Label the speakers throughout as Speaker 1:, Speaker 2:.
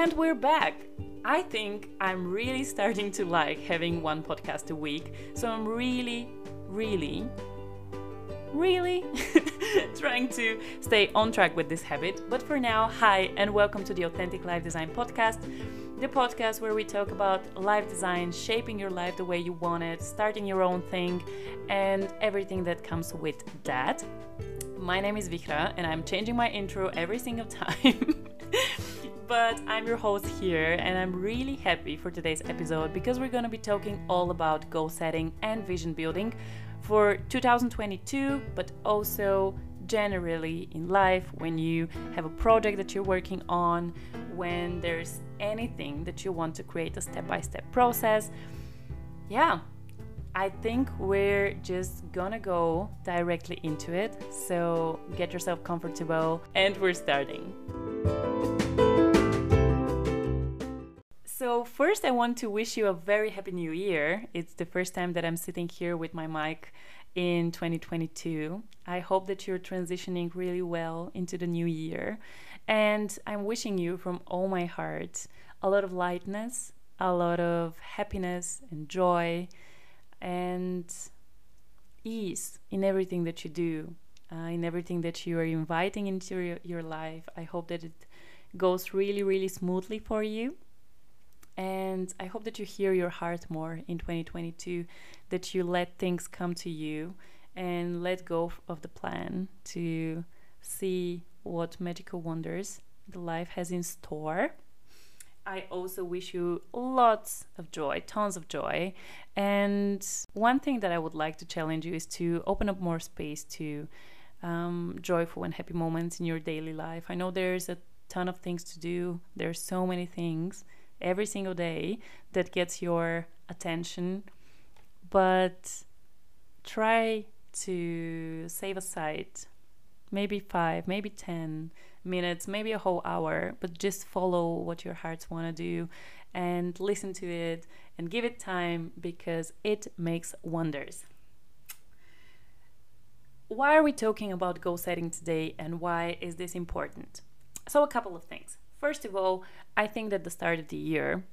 Speaker 1: And we're back. I think I'm really starting to like having one podcast a week. So I'm really, really, really trying to stay on track with this habit. But for now, hi, and welcome to the Authentic Life Design Podcast, the podcast where we talk about life design, shaping your life the way you want it, starting your own thing, and everything that comes with that. My name is Vihra, and I'm changing my intro every single time. But I'm your host here, and I'm really happy for today's episode because we're to be talking all about goal setting and vision building for 2022, but also generally in life when you have a project that you're working on, when there's anything that you want to create a step by step process. Yeah, I think we're just gonna go directly into it. So get yourself comfortable, and we're starting. So, first, I want to wish you a very happy new year. It's the first time that I'm sitting here with my mic in 2022. I hope that you're transitioning really well into the new year. And I'm wishing you from all my heart a lot of lightness, a lot of happiness and joy, and ease in everything that you do, uh, in everything that you are inviting into your, your life. I hope that it goes really, really smoothly for you and I hope that you hear your heart more in 2022, that you let things come to you and let go of the plan to see what magical wonders the life has in store. I also wish you lots of joy, tons of joy. And one thing that I would like to challenge you is to open up more space to um, joyful and happy moments in your daily life. I know there's a ton of things to do, there's so many things every single day that gets your attention, but try to save aside maybe five, maybe 10 minutes, maybe a whole hour, but just follow what your hearts want to do and listen to it and give it time because it makes wonders. Why are we talking about goal setting today and why is this important? So, a couple of things. First of all, I think that the start of the year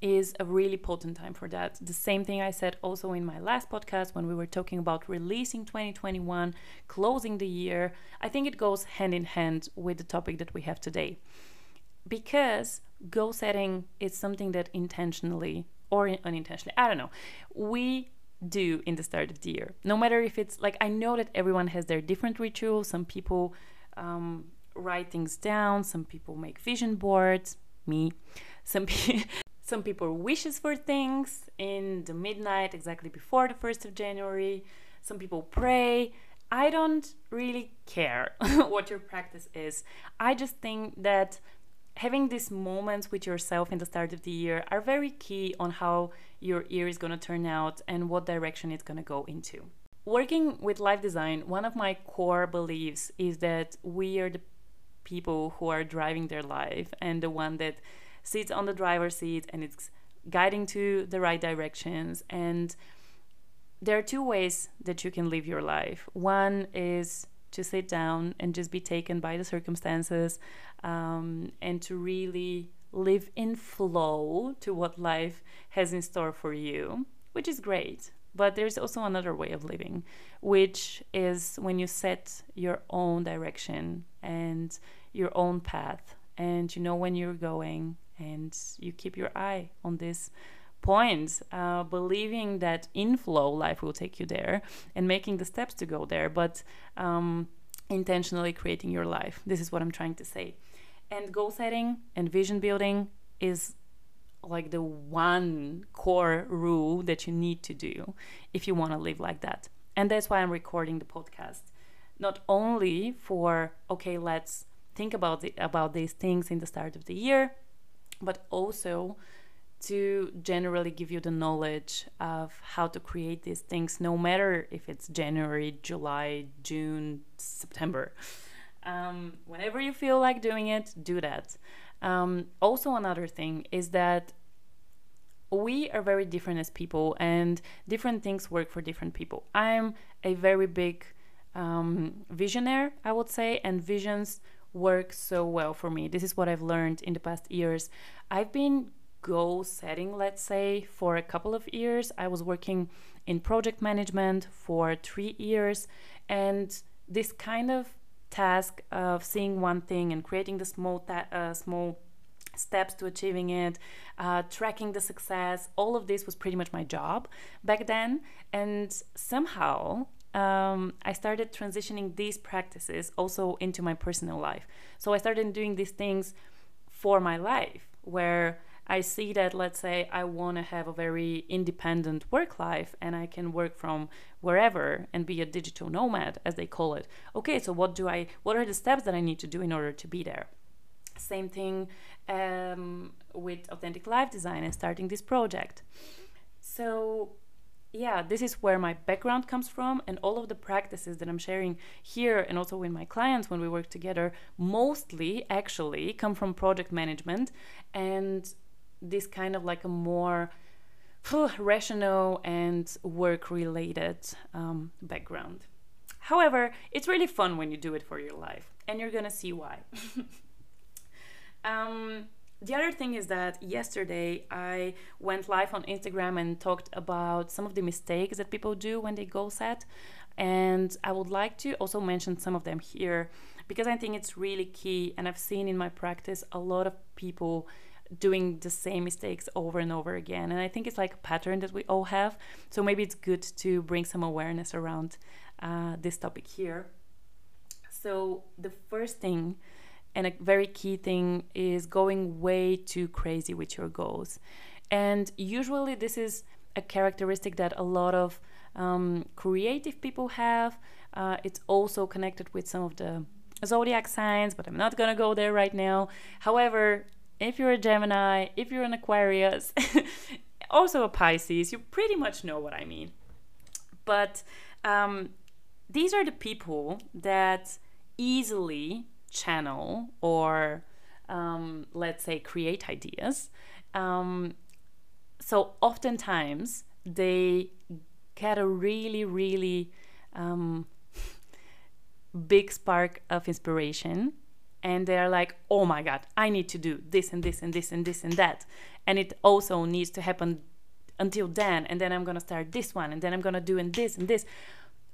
Speaker 1: is a really potent time for that. The same thing I said also in my last podcast when we were talking about releasing 2021, closing the year. I think it goes hand in hand with the topic that we have today. Because goal setting is something that intentionally or unintentionally, I don't know, we do in the start of the year. No matter if it's like, I know that everyone has their different rituals. Some people, um, write things down. Some people make vision boards. Me. Some pe- some people wishes for things in the midnight exactly before the 1st of January. Some people pray. I don't really care what your practice is. I just think that having these moments with yourself in the start of the year are very key on how your year is going to turn out and what direction it's going to go into. Working with life design, one of my core beliefs is that we are the people who are driving their life and the one that sits on the driver's seat and it's guiding to the right directions. And there are two ways that you can live your life. One is to sit down and just be taken by the circumstances um, and to really live in flow to what life has in store for you which is great but there's also another way of living, which is when you set your own direction and your own path, and you know when you're going, and you keep your eye on this point, uh, believing that in flow life will take you there and making the steps to go there, but um, intentionally creating your life. This is what I'm trying to say. And goal setting and vision building is like the one core rule that you need to do if you want to live like that. And that's why I'm recording the podcast. Not only for okay, let's think about the, about these things in the start of the year, but also to generally give you the knowledge of how to create these things no matter if it's January, July, June, September. Um, whenever you feel like doing it, do that. Um, also, another thing is that we are very different as people, and different things work for different people. I'm a very big um, visionary, I would say, and visions work so well for me. This is what I've learned in the past years. I've been goal setting, let's say, for a couple of years. I was working in project management for three years, and this kind of task of seeing one thing and creating the small ta- uh, small steps to achieving it, uh, tracking the success, all of this was pretty much my job back then. And somehow um, I started transitioning these practices also into my personal life. So I started doing these things for my life where I see that, let's say, I want to have a very independent work life and I can work from wherever and be a digital nomad, as they call it. Okay, so what do I, what are the steps that I need to do in order to be there? Same thing um, with Authentic Life Design and starting this project. So, yeah, this is where my background comes from, and all of the practices that I'm sharing here and also with my clients when we work together mostly actually come from project management and this kind of like a more rational and work related um, background. However, it's really fun when you do it for your life, and you're gonna see why. um, the other thing is that yesterday I went live on Instagram and talked about some of the mistakes that people do when they goal set. And I would like to also mention some of them here because I think it's really key. And I've seen in my practice a lot of people doing the same mistakes over and over again. And I think it's like a pattern that we all have. So maybe it's good to bring some awareness around uh, this topic here. So, the first thing and a very key thing is going way too crazy with your goals. And usually, this is a characteristic that a lot of um, creative people have. Uh, it's also connected with some of the zodiac signs, but I'm not gonna go there right now. However, if you're a Gemini, if you're an Aquarius, also a Pisces, you pretty much know what I mean. But um, these are the people that easily channel or um, let's say create ideas. Um, so oftentimes they get a really, really um, big spark of inspiration and they're like, oh my God, I need to do this and this and this and this and that. And it also needs to happen until then. And then I'm going to start this one and then I'm going to do and this and this,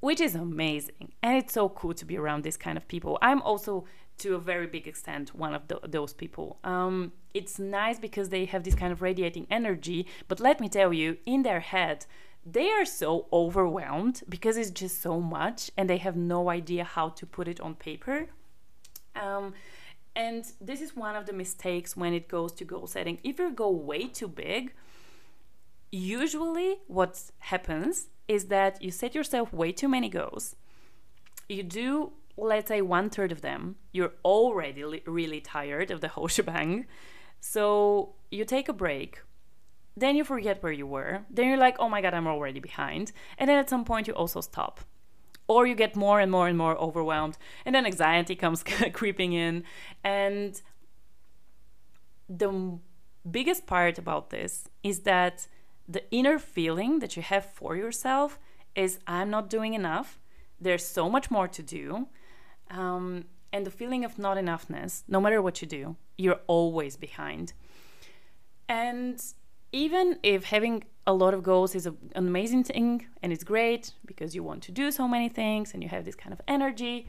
Speaker 1: which is amazing. And it's so cool to be around this kind of people. I'm also, to a very big extent, one of the, those people. Um, it's nice because they have this kind of radiating energy. But let me tell you, in their head, they are so overwhelmed because it's just so much and they have no idea how to put it on paper um, and this is one of the mistakes when it goes to goal setting. If you go way too big, usually what happens is that you set yourself way too many goals. You do, let's say, one third of them. You're already li- really tired of the whole shebang. So you take a break. Then you forget where you were. Then you're like, oh my God, I'm already behind. And then at some point, you also stop or you get more and more and more overwhelmed and then anxiety comes creeping in. And the biggest part about this is that the inner feeling that you have for yourself is i'm not doing enough. There's so much more to do. Um, and the feeling of not enoughness no matter what you do you're always behind. And even if having a lot of goals is an amazing thing and it's great because you want to do so many things and you have this kind of energy,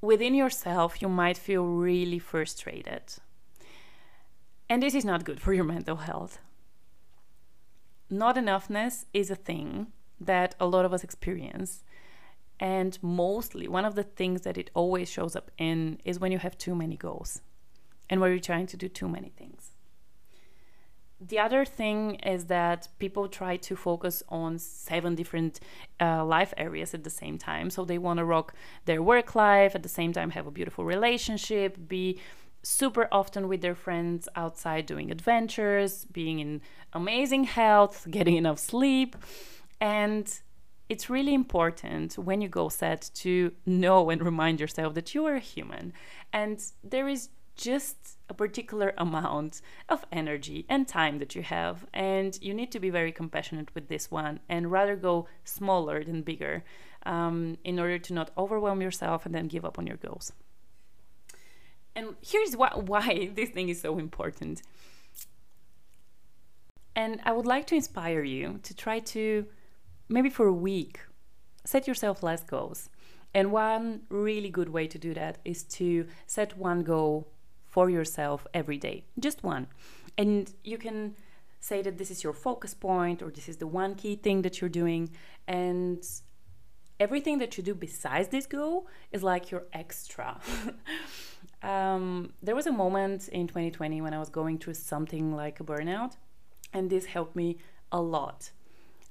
Speaker 1: within yourself, you might feel really frustrated. And this is not good for your mental health. Not enoughness is a thing that a lot of us experience. And mostly, one of the things that it always shows up in is when you have too many goals and where you're trying to do too many things the other thing is that people try to focus on seven different uh, life areas at the same time. So they want to rock their work life, at the same time, have a beautiful relationship, be super often with their friends outside doing adventures, being in amazing health, getting enough sleep. And it's really important when you go set to know and remind yourself that you are human and there is just a particular amount of energy and time that you have. And you need to be very compassionate with this one and rather go smaller than bigger um, in order to not overwhelm yourself and then give up on your goals. and here's why, why this thing is so important. And I would like to inspire you to try to, maybe for a week, set yourself less goals. And one really good way to do that is to set one goal for yourself every day, just one. And you can say that this is your focus point or this is the one key thing that you're doing. And everything that you do besides this goal is like your extra. um, there was a moment in 2020 when I was going through something like a burnout, and this helped me a lot.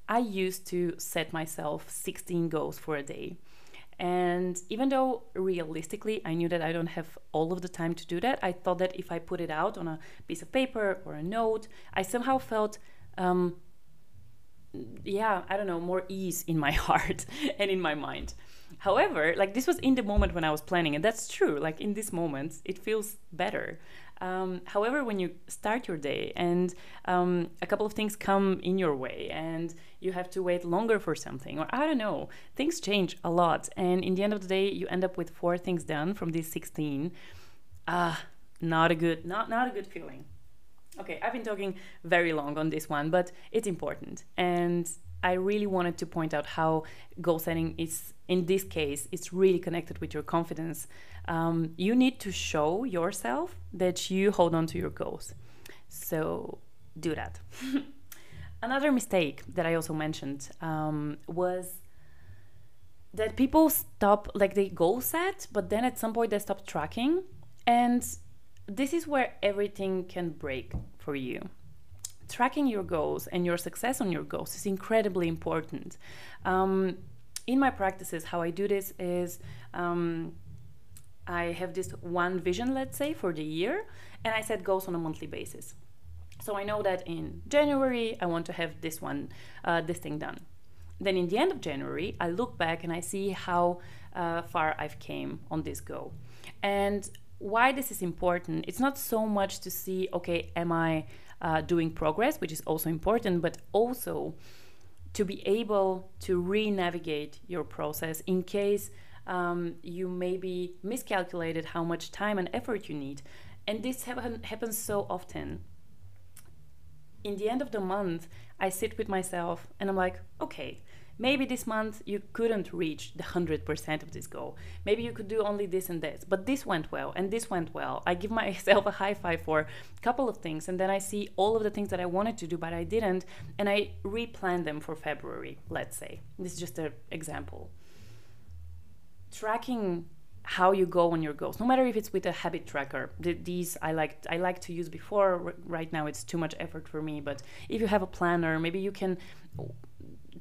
Speaker 1: I used to set myself 16 goals for a day. And even though realistically I knew that I don't have all of the time to do that, I thought that if I put it out on a piece of paper or a note, I somehow felt, um, yeah, I don't know, more ease in my heart and in my mind. However, like this was in the moment when I was planning, and that's true. Like in this moment, it feels better. Um, however, when you start your day and um, a couple of things come in your way and you have to wait longer for something, or I don't know, things change a lot. And in the end of the day, you end up with four things done from these 16. Ah, not a good, not, not a good feeling. Okay, I've been talking very long on this one, but it's important. And I really wanted to point out how goal setting is, in this case, it's really connected with your confidence. Um, you need to show yourself that you hold on to your goals. So do that. Another mistake that I also mentioned um, was that people stop, like they goal set, but then at some point they stop tracking. And this is where everything can break for you tracking your goals and your success on your goals is incredibly important. Um, in my practices, how I do this is um, I have this one vision, let's say, for the year, and I set goals on a monthly basis. So I know that in January I want to have this one, uh, this thing done. Then in the end of January, I look back and I see how uh, far I've came on this goal. And why this is important, it's not so much to see, okay, am I uh, doing progress, which is also important, but also to be able to re-navigate your process in case um, you maybe miscalculated how much time and effort you need. And this happen- happens so often. In the end of the month, I sit with myself and I'm like, okay, maybe this month you couldn't reach the 100% of this goal. Maybe you could do only this and this, but this went well and this went well. I give myself a high five for a couple of things and then I see all of the things that I wanted to do but I didn't and I replan them for February, let's say. This is just an example. Tracking how you go on your goals no matter if it's with a habit tracker these i like i like to use before right now it's too much effort for me but if you have a planner maybe you can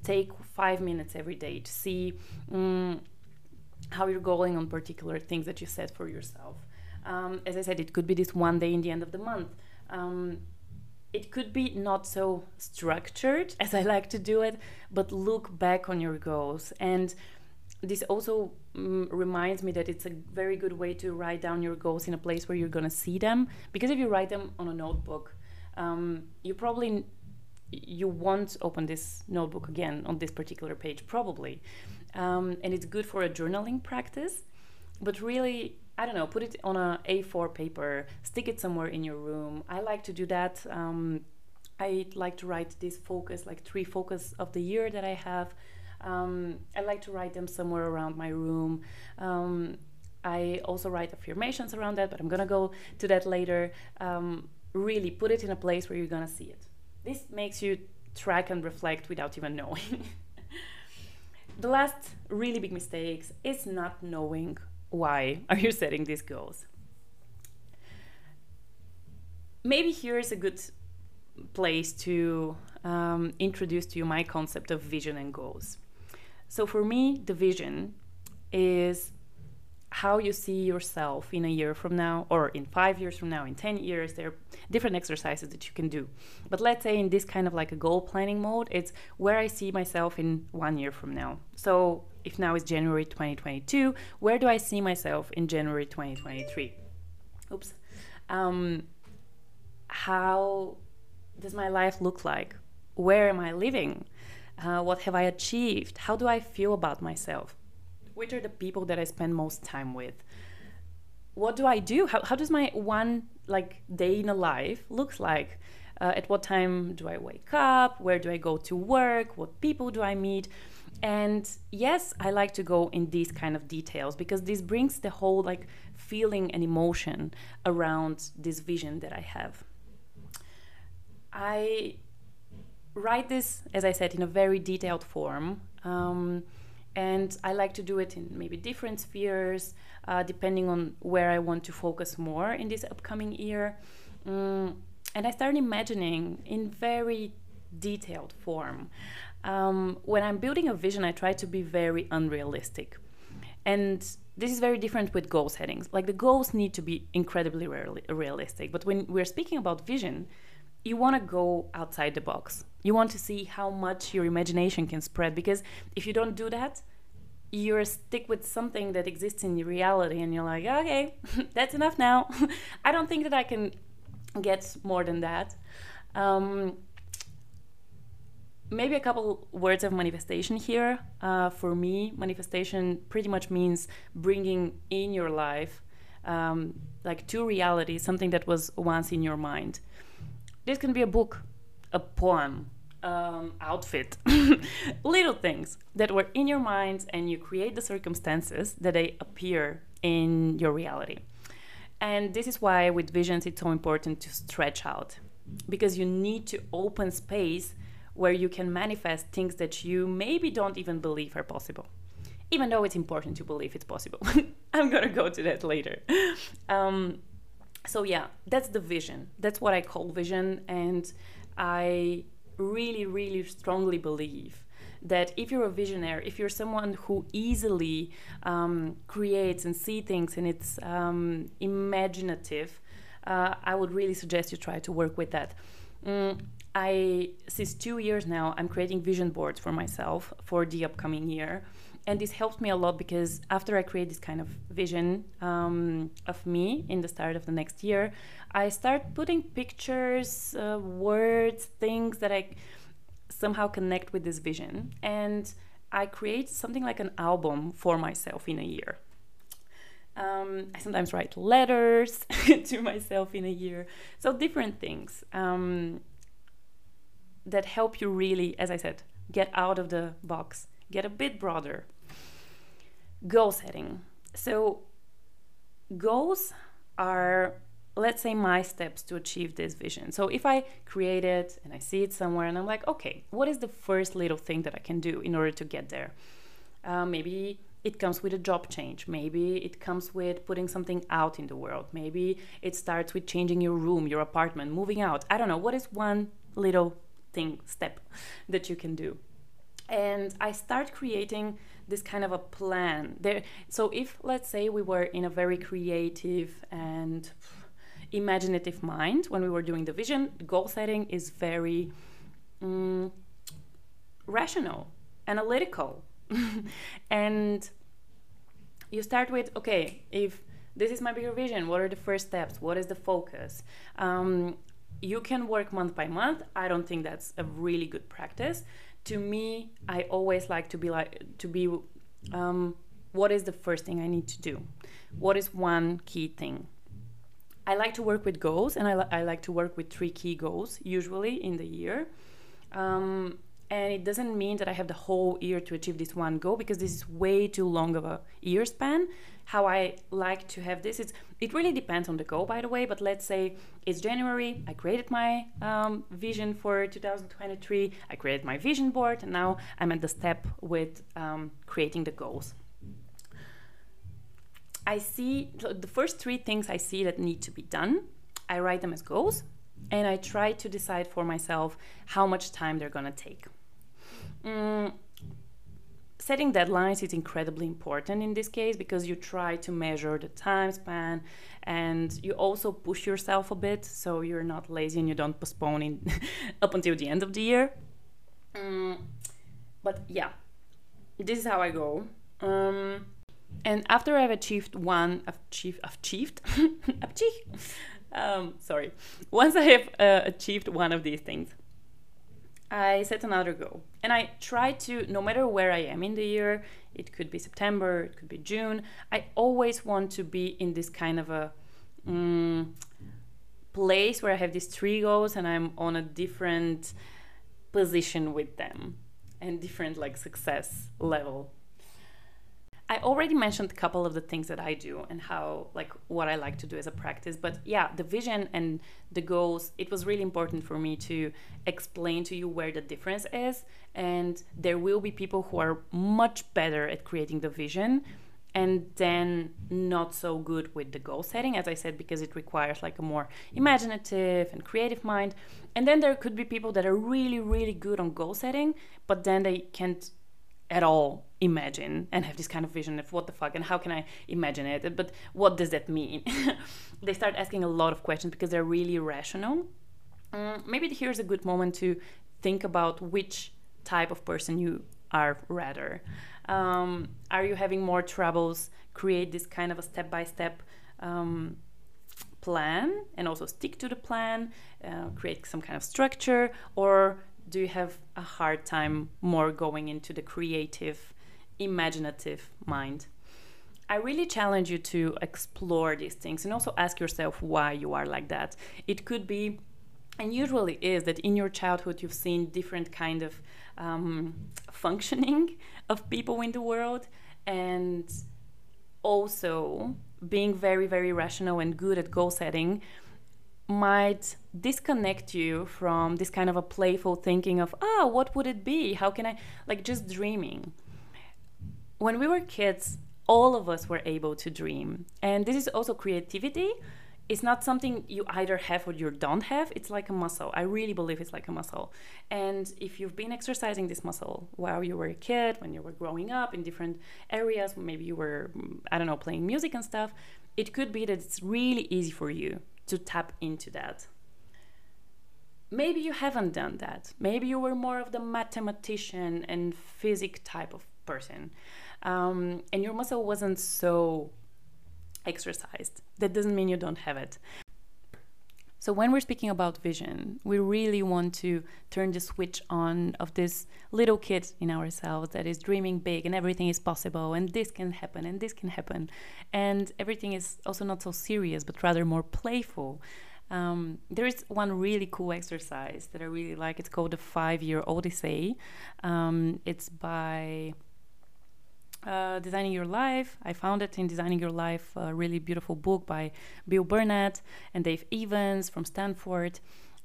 Speaker 1: take five minutes every day to see um, how you're going on particular things that you set for yourself. Um, as I said, it could be this one day in the end of the month. Um, it could be not so structured as I like to do it, but look back on your goals. And this also um, reminds me that it's a very good way to write down your goals in a place where you're going to see them. Because if you write them on a notebook, um, you probably you won't open this notebook again on this particular page, probably. Um, and it's good for a journaling practice. But really, I don't know, put it on a A4 paper, stick it somewhere in your room. I like to do that. Um, I like to write this focus, like three focus of the year that I have. Um, I like to write them somewhere around my room. Um, I also write affirmations around that, but I'm gonna go to that later. Um, really put it in a place where you're gonna see it. This makes you track and reflect without even knowing. the last really big mistake is not knowing why are you setting these goals. Maybe here is a good place to um, introduce to you my concept of vision and goals. So for me, the vision is how you see yourself in a year from now or in five years from now in 10 years there are different exercises that you can do. But let's say in this kind of like a goal planning mode it's where i see myself in one year from now. So if now is january 2022 where do i see myself in january 2023 oops. Um, how does my life look like? Where am i living? Uh, what have i achieved? How do i feel about myself which are the people that I spend most time with. what do I do? How, how does my one like day in a life looks like? Uh, at what time do I wake up? Where do I go to work? What people do I meet? And yes, I like to go in these kind of details because this brings the whole like feeling and emotion around this vision that I have. I write this, as I said, in a very detailed form. Um, and I like to do it in maybe different spheres, uh, depending on where I want to focus more in this upcoming year. Um, and I start imagining in very detailed form. Um, when I'm building a vision, I try to be very unrealistic. And this is very different with goal settings. Like the goals need to be incredibly realistic. But when we're speaking about vision, you want to go outside the box. You want to see how much your imagination can spread because if you don't do that, you're stick with something that exists in reality and you're like, okay, that's enough now. I don't think that I can get more than that. Um, maybe a couple words of manifestation here. Uh, for me, manifestation pretty much means bringing in your life, um, like to reality, something that was once in your mind. This can be a book, a poem, um, outfit, little things that were in your mind, and you create the circumstances that they appear in your reality. And this is why with visions it's so important to stretch out because you need to open space where you can manifest things that you maybe don't even believe are possible. Even though it's important to believe it's possible. I'm gonna go to that later. Um, so, yeah, that's the vision. That's what I call vision. And I really, really strongly believe that if you're a visionary, if you're someone who easily um, creates and see things and it's um, imaginative, uh, I would really suggest you try to work with that. Mm, I since two years now I'm creating vision boards for myself for the upcoming year, and this helps me a lot because after I create this kind of vision um, of me in the start of the next year, I start putting pictures, uh, words, things that I somehow connect with this vision, and I create something like an album for myself in a year. Um, I sometimes write letters to myself in a year, so different things. Um, that help you really, as I said, get out of the box, get a bit broader. Goal setting. So, goals are, let's say, my steps to achieve this vision. So, if I create it and I see it somewhere and I'm like, okay, what is the first little thing that I can do in order to get there? Uh, maybe it comes with a job change. Maybe it comes with putting something out in the world. Maybe it starts with changing your room, your apartment, moving out. I don't know. What is one little thing step that you can do and i start creating this kind of a plan there so if let's say we were in a very creative and imaginative mind when we were doing the vision goal setting is very um, rational analytical and you start with okay if this is my bigger vision what are the first steps what is the focus um, you can work month by month. I don't think that's a really good practice. To me, I always like to be like to be um, what is the first thing I need to do? What is one key thing? I like to work with goals, and I, li- I like to work with three key goals usually in the year. Um, and it doesn't mean that I have the whole year to achieve this one goal because this is way too long of a year span. How I like to have this is it really depends on the goal, by the way. But let's say it's January. I created my um, vision for 2023. I created my vision board, and now I'm at the step with um, creating the goals. I see the first three things I see that need to be done. I write them as goals, and I try to decide for myself how much time they're gonna take. Mm, setting deadlines is incredibly important in this case because you try to measure the time span and you also push yourself a bit so you're not lazy and you don't postpone in up until the end of the year. Mm, but yeah, this is how I go. Um, and after I've achieved one, achieved, achieved, achieved, um, sorry, once I have uh, achieved one of these things, I set another goal. And I try to, no matter where I am in the year, it could be September, it could be June, I always want to be in this kind of a um, place where I have these three goals and I'm on a different position with them and different like success level I already mentioned a couple of the things that I do and how, like, what I like to do as a practice. But yeah, the vision and the goals, it was really important for me to explain to you where the difference is. And there will be people who are much better at creating the vision and then not so good with the goal setting, as I said, because it requires like a more imaginative and creative mind. And then there could be people that are really, really good on goal setting, but then they can't at all imagine and have this kind of vision of what the fuck and how can I imagine it? But what does that mean? they start asking a lot of questions because they're really rational. Um, maybe here's a good moment to think about which type of person you are rather. Um, are you having more troubles create this kind of a step by step plan and also stick to the plan, uh, create some kind of structure, or do you have a hard time more going into the creative, imaginative mind? I really challenge you to explore these things and also ask yourself why you are like that. It could be, and usually is, that in your childhood you've seen different kind of um, functioning of people in the world, and also being very, very rational and good at goal setting might disconnect you from this kind of a playful thinking of, ah, oh, what would it be? How can I, like, just dreaming. When we were kids, all of us were able to dream. And this is also creativity. It's not something you either have or you don't have. It's like a muscle. I really believe it's like a muscle. And if you've been exercising this muscle while you were a kid, when you were growing up in different areas, maybe you were, I don't know, playing music and stuff, it could be that it's really easy for you to tap into that. Maybe you haven't done that. Maybe you were more of the mathematician and physic type of person, um, and your muscle wasn't so exercised. That doesn't mean you don't have it. So, when we're speaking about vision, we really want to turn the switch on of this little kid in ourselves that is dreaming big and everything is possible and this can happen and this can happen. And everything is also not so serious, but rather more playful. Um, there is one really cool exercise that I really like. It's called the Five Year Odyssey. Um, it's by uh, Designing Your Life. I found it in Designing Your Life, a really beautiful book by Bill Burnett and Dave Evans from Stanford.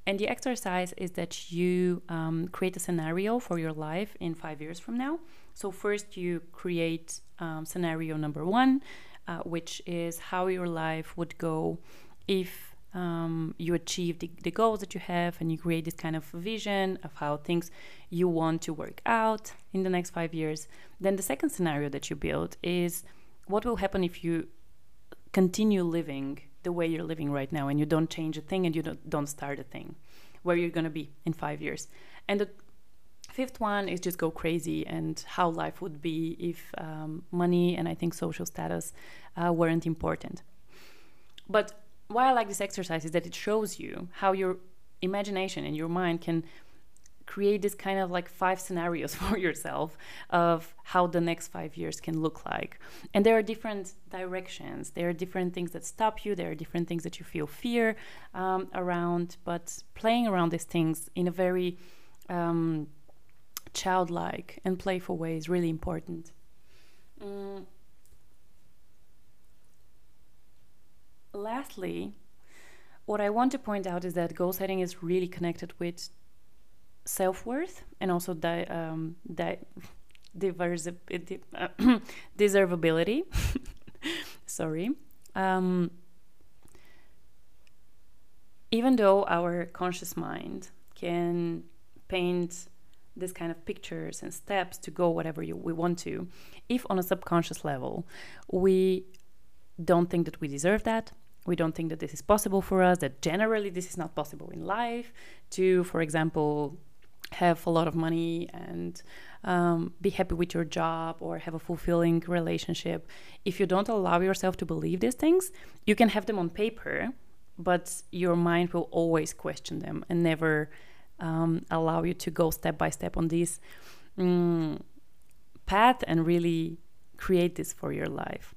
Speaker 1: And the exercise is that you um, create a scenario for your life in five years from now. So, first, you create um, scenario number one, uh, which is how your life would go if um, you achieve the, the, goals that you have and you create this kind of vision of how things you want to work out in the next five years. Then the second scenario that you build is what will happen if you continue living the way you're living right now and you don't change a thing and you don't, don't start a thing, where you're going to be in five years. And the fifth one is just go crazy and how life would be if um, money and I think social status uh, weren't important. But why I like this exercise is that it shows you how your imagination and your mind can create this kind of like five scenarios for yourself of how the next five years can look like. And there are different directions. There are different things that stop you. There are different things that you feel fear um, around. But playing around these things in a very um, childlike and playful way is really important. Mm. Lastly, what I want to point out is that goal setting is really connected with self worth and also di- um, di- diversi- uh, deservability. Sorry. Um, even though our conscious mind can paint this kind of pictures and steps to go whatever you, we want to, if on a subconscious level we don't think that we deserve that, we don't think that this is possible for us, that generally this is not possible in life, to, for example, have a lot of money and um, be happy with your job or have a fulfilling relationship. If you don't allow yourself to believe these things, you can have them on paper, but your mind will always question them and never um, allow you to go step by step on this um, path and really create this for your life.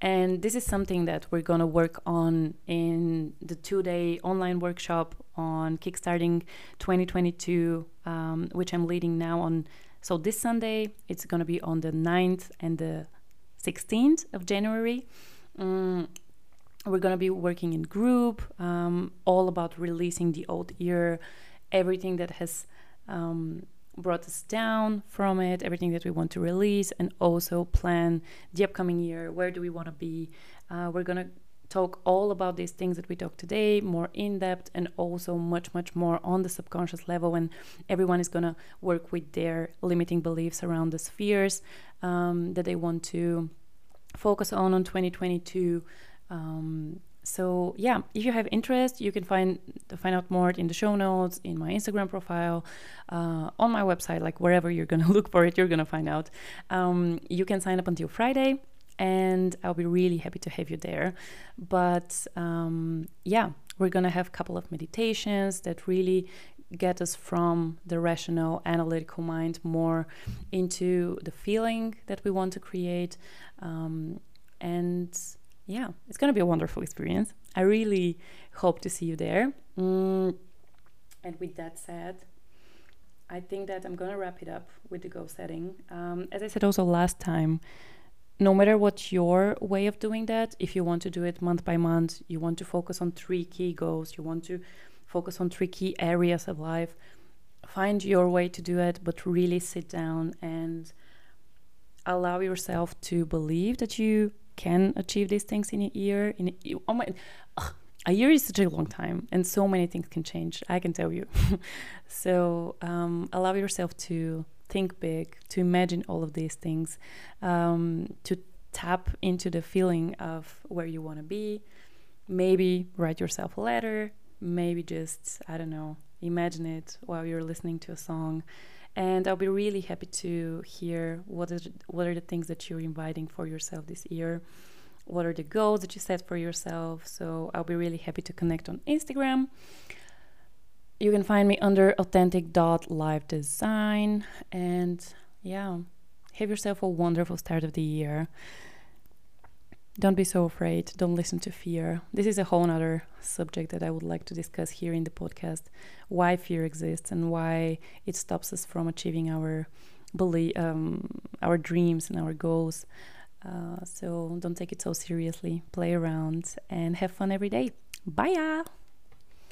Speaker 1: And this is something that we're going to work on in the two day online workshop on Kickstarting 2022, um, which I'm leading now on. So, this Sunday, it's going to be on the 9th and the 16th of January. Um, we're going to be working in group, um, all about releasing the old year, everything that has um, brought us down from it, everything that we want to release, and also plan the upcoming year. Where do we want to be? Uh, we're going to talk all about these things that we talked today more in depth and also much much more on the subconscious level and everyone is going to work with their limiting beliefs around the spheres um, that they want to focus on on 2022 um, so yeah if you have interest you can find find out more in the show notes in my instagram profile uh, on my website like wherever you're gonna look for it you're gonna find out. Um, you can sign up until friday and i'll be really happy to have you there. But um, yeah we're gonna have a couple of meditations that really get us from the rational analytical mind more into the feeling that we want to create. Um, and yeah, it's going to be a wonderful experience. I really hope to see you there. Mm. And with that said, I think that I'm going to wrap it up with the goal setting. Um, as I said also last time, no matter what your way of doing that, if you want to do it month by month, you want to focus on three key goals, you want to focus on three key areas of life, find your way to do it, but really sit down and allow yourself to believe that you can achieve these things in a year. In a, oh my, ugh, a year is such a long time, and so many things can change. I can tell you. so um, allow yourself to think big, to imagine all of these things, um, to tap into the feeling of where you want to be. Maybe write yourself a letter. Maybe just I don't know, imagine it while you're listening to a song and I'll be really happy to hear what is what are the things that you're inviting for yourself this year. What are the goals that you set for yourself? So I'll be really happy to connect on Instagram. You can find me under authentic.livedesign and yeah, have yourself a wonderful start of the year. Don't be so afraid. Don't listen to fear. This is a whole other subject that I would like to discuss here in the podcast why fear exists and why it stops us from achieving our belief, um, our dreams and our goals. Uh, so don't take it so seriously. Play around and have fun every day. Bye.